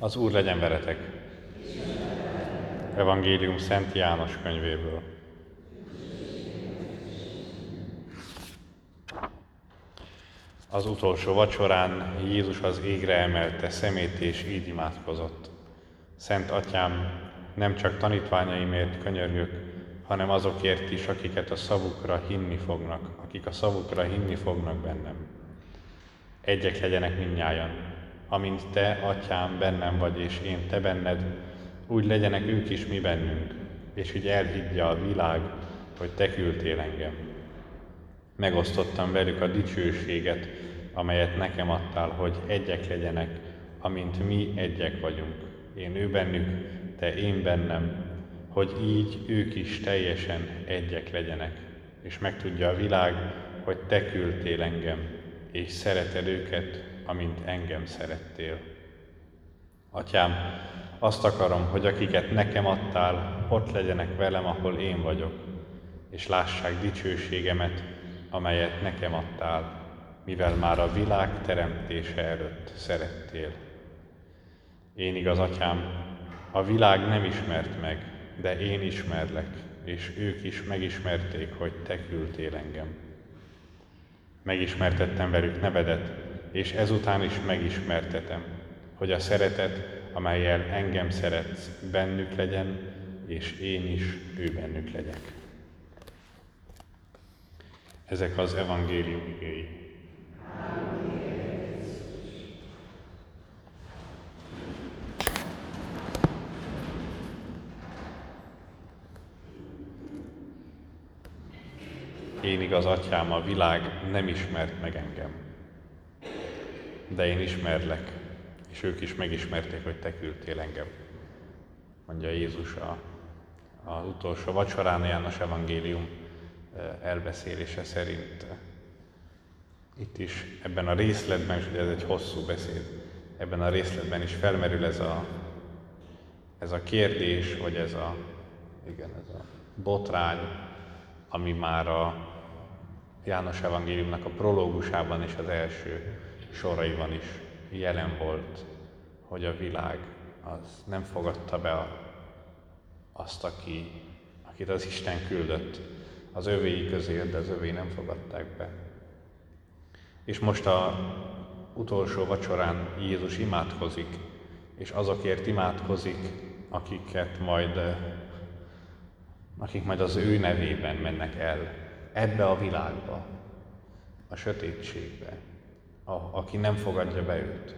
Az Úr legyen veletek! Evangélium Szent János könyvéből. Az utolsó vacsorán Jézus az égre emelte szemét, és így imádkozott. Szent Atyám, nem csak tanítványaimért könyörgök, hanem azokért is, akiket a szavukra hinni fognak, akik a szavukra hinni fognak bennem. Egyek legyenek minnyájan, amint Te, Atyám, bennem vagy, és én Te benned, úgy legyenek ők is mi bennünk, és úgy elhiggye a világ, hogy Te küldtél engem. Megosztottam velük a dicsőséget, amelyet nekem adtál, hogy egyek legyenek, amint mi egyek vagyunk. Én ő bennük, Te én bennem, hogy így ők is teljesen egyek legyenek, és megtudja a világ, hogy Te küldtél engem, és szereted őket, amint engem szerettél. Atyám, azt akarom, hogy akiket nekem adtál, ott legyenek velem, ahol én vagyok, és lássák dicsőségemet, amelyet nekem adtál, mivel már a világ teremtése előtt szerettél. Én igaz, Atyám, a világ nem ismert meg, de én ismerlek, és ők is megismerték, hogy Te küldtél engem. Megismertettem velük nevedet, és ezután is megismertetem, hogy a szeretet, amelyel engem szeretsz, bennük legyen, és én is ő bennük legyek. Ezek az evangélium igéi. Én igaz, atyám, a világ nem ismert meg engem, de én ismerlek, és ők is megismerték, hogy te küldtél engem, mondja Jézus a, az utolsó vacsorán, János evangélium elbeszélése szerint. Itt is ebben a részletben, és ugye ez egy hosszú beszéd, ebben a részletben is felmerül ez a, ez a kérdés, vagy ez a, igen, ez a botrány, ami már a János evangéliumnak a prológusában és az első soraiban is. Jelen volt, hogy a világ az nem fogadta be azt, aki, akit az Isten küldött. Az övéi közé, de az övé nem fogadták be. És most a utolsó vacsorán Jézus imádkozik, és azokért imádkozik, akiket majd, akik majd az ő nevében mennek el ebbe a világba, a sötétségbe, a, aki nem fogadja be őt,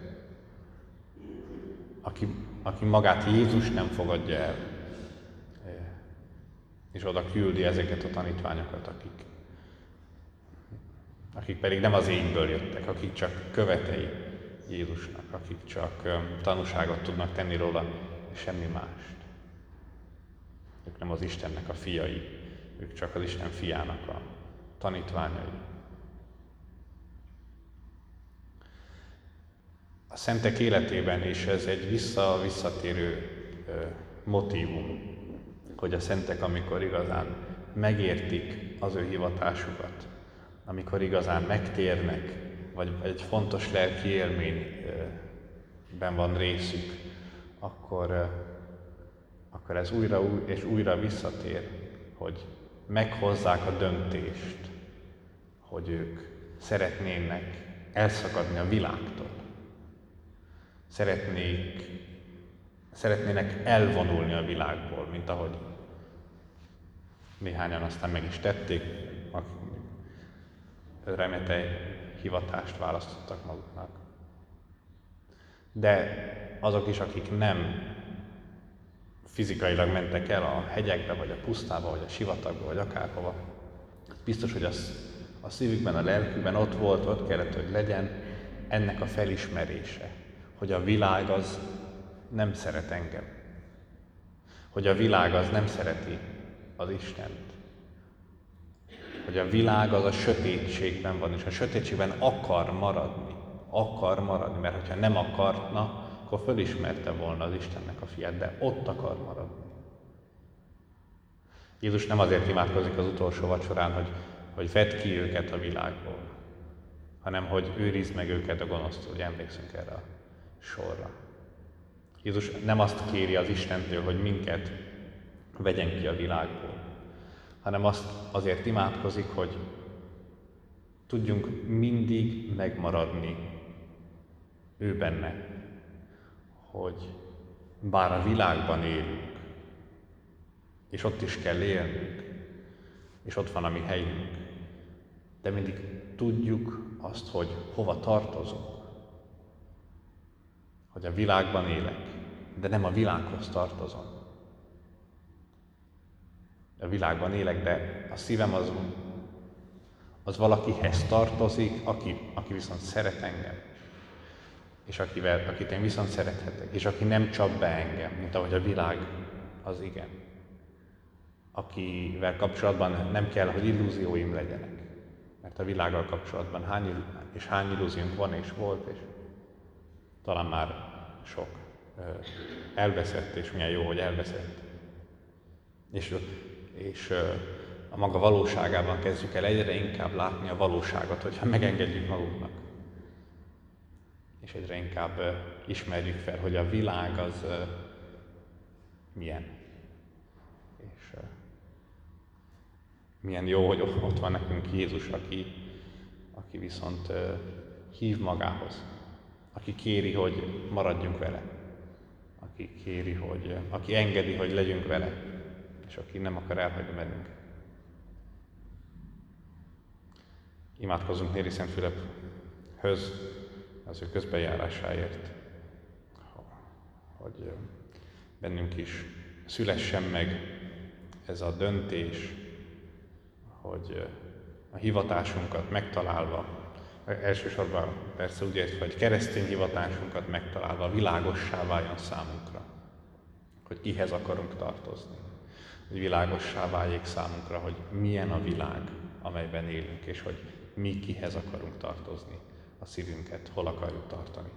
aki, aki magát Jézus nem fogadja el, és oda küldi ezeket a tanítványokat, akik, akik pedig nem az égből jöttek, akik csak követei Jézusnak, akik csak tanúságot tudnak tenni róla, és semmi mást. Ők nem az Istennek a fiai, ők csak az Isten fiának a tanítványai. A szentek életében is ez egy vissza-visszatérő motivum, hogy a szentek, amikor igazán megértik az ő hivatásukat, amikor igazán megtérnek, vagy egy fontos lelki élményben van részük, akkor, akkor ez újra és újra visszatér, hogy meghozzák a döntést, hogy ők szeretnének elszakadni a világtól. Szeretnék, szeretnének elvonulni a világból, mint ahogy néhányan aztán meg is tették, akik remete hivatást választottak maguknak. De azok is, akik nem fizikailag mentek el a hegyekbe, vagy a pusztába, vagy a sivatagba, vagy akárhova, biztos, hogy az a szívükben, a lelkükben ott volt, ott kellett, hogy legyen ennek a felismerése, hogy a világ az nem szeret engem. Hogy a világ az nem szereti az Istent. Hogy a világ az a sötétségben van, és a sötétségben akar maradni. Akar maradni, mert ha nem akarna, akkor fölismerte volna az Istennek a fiát, de ott akar maradni. Jézus nem azért imádkozik az utolsó vacsorán, hogy, hogy vedd ki őket a világból, hanem hogy őrizd meg őket a gonosztól, hogy emlékszünk erre a sorra. Jézus nem azt kéri az Istentől, hogy minket vegyen ki a világból, hanem azt azért imádkozik, hogy tudjunk mindig megmaradni ő benne, hogy bár a világban élünk, és ott is kell élnünk, és ott van a mi helyünk, de mindig tudjuk azt, hogy hova tartozunk. Hogy a világban élek, de nem a világhoz tartozom. A világban élek, de a szívem az, az valakihez tartozik, aki, aki viszont szeret engem. És akivel, akit én viszont szerethetek, és aki nem csap be engem, mint ahogy a világ az igen. Akivel kapcsolatban nem kell, hogy illúzióim legyenek. Mert a világgal kapcsolatban hány, és hány illúziónk van és volt, és talán már sok elveszett, és milyen jó, hogy elveszett. És, és a maga valóságában kezdjük el egyre inkább látni a valóságot, hogyha megengedjük magunknak. És egyre inkább ismerjük fel, hogy a világ az milyen. És milyen jó, hogy ott van nekünk Jézus, aki, aki viszont hív magához, aki kéri, hogy maradjunk vele. Aki kéri, hogy, aki engedi, hogy legyünk vele, és aki nem akar elhagyni bennünk. Imádkozunk Néri Szent Fülephöz az ő közbejárásáért, hogy bennünk is szülessen meg ez a döntés, hogy a hivatásunkat megtalálva elsősorban persze úgy értve, hogy keresztény hivatásunkat megtalálva világossá váljon számunkra, hogy kihez akarunk tartozni. Hogy világossá váljék számunkra, hogy milyen a világ, amelyben élünk, és hogy mi kihez akarunk tartozni, a szívünket hol akarjuk tartani.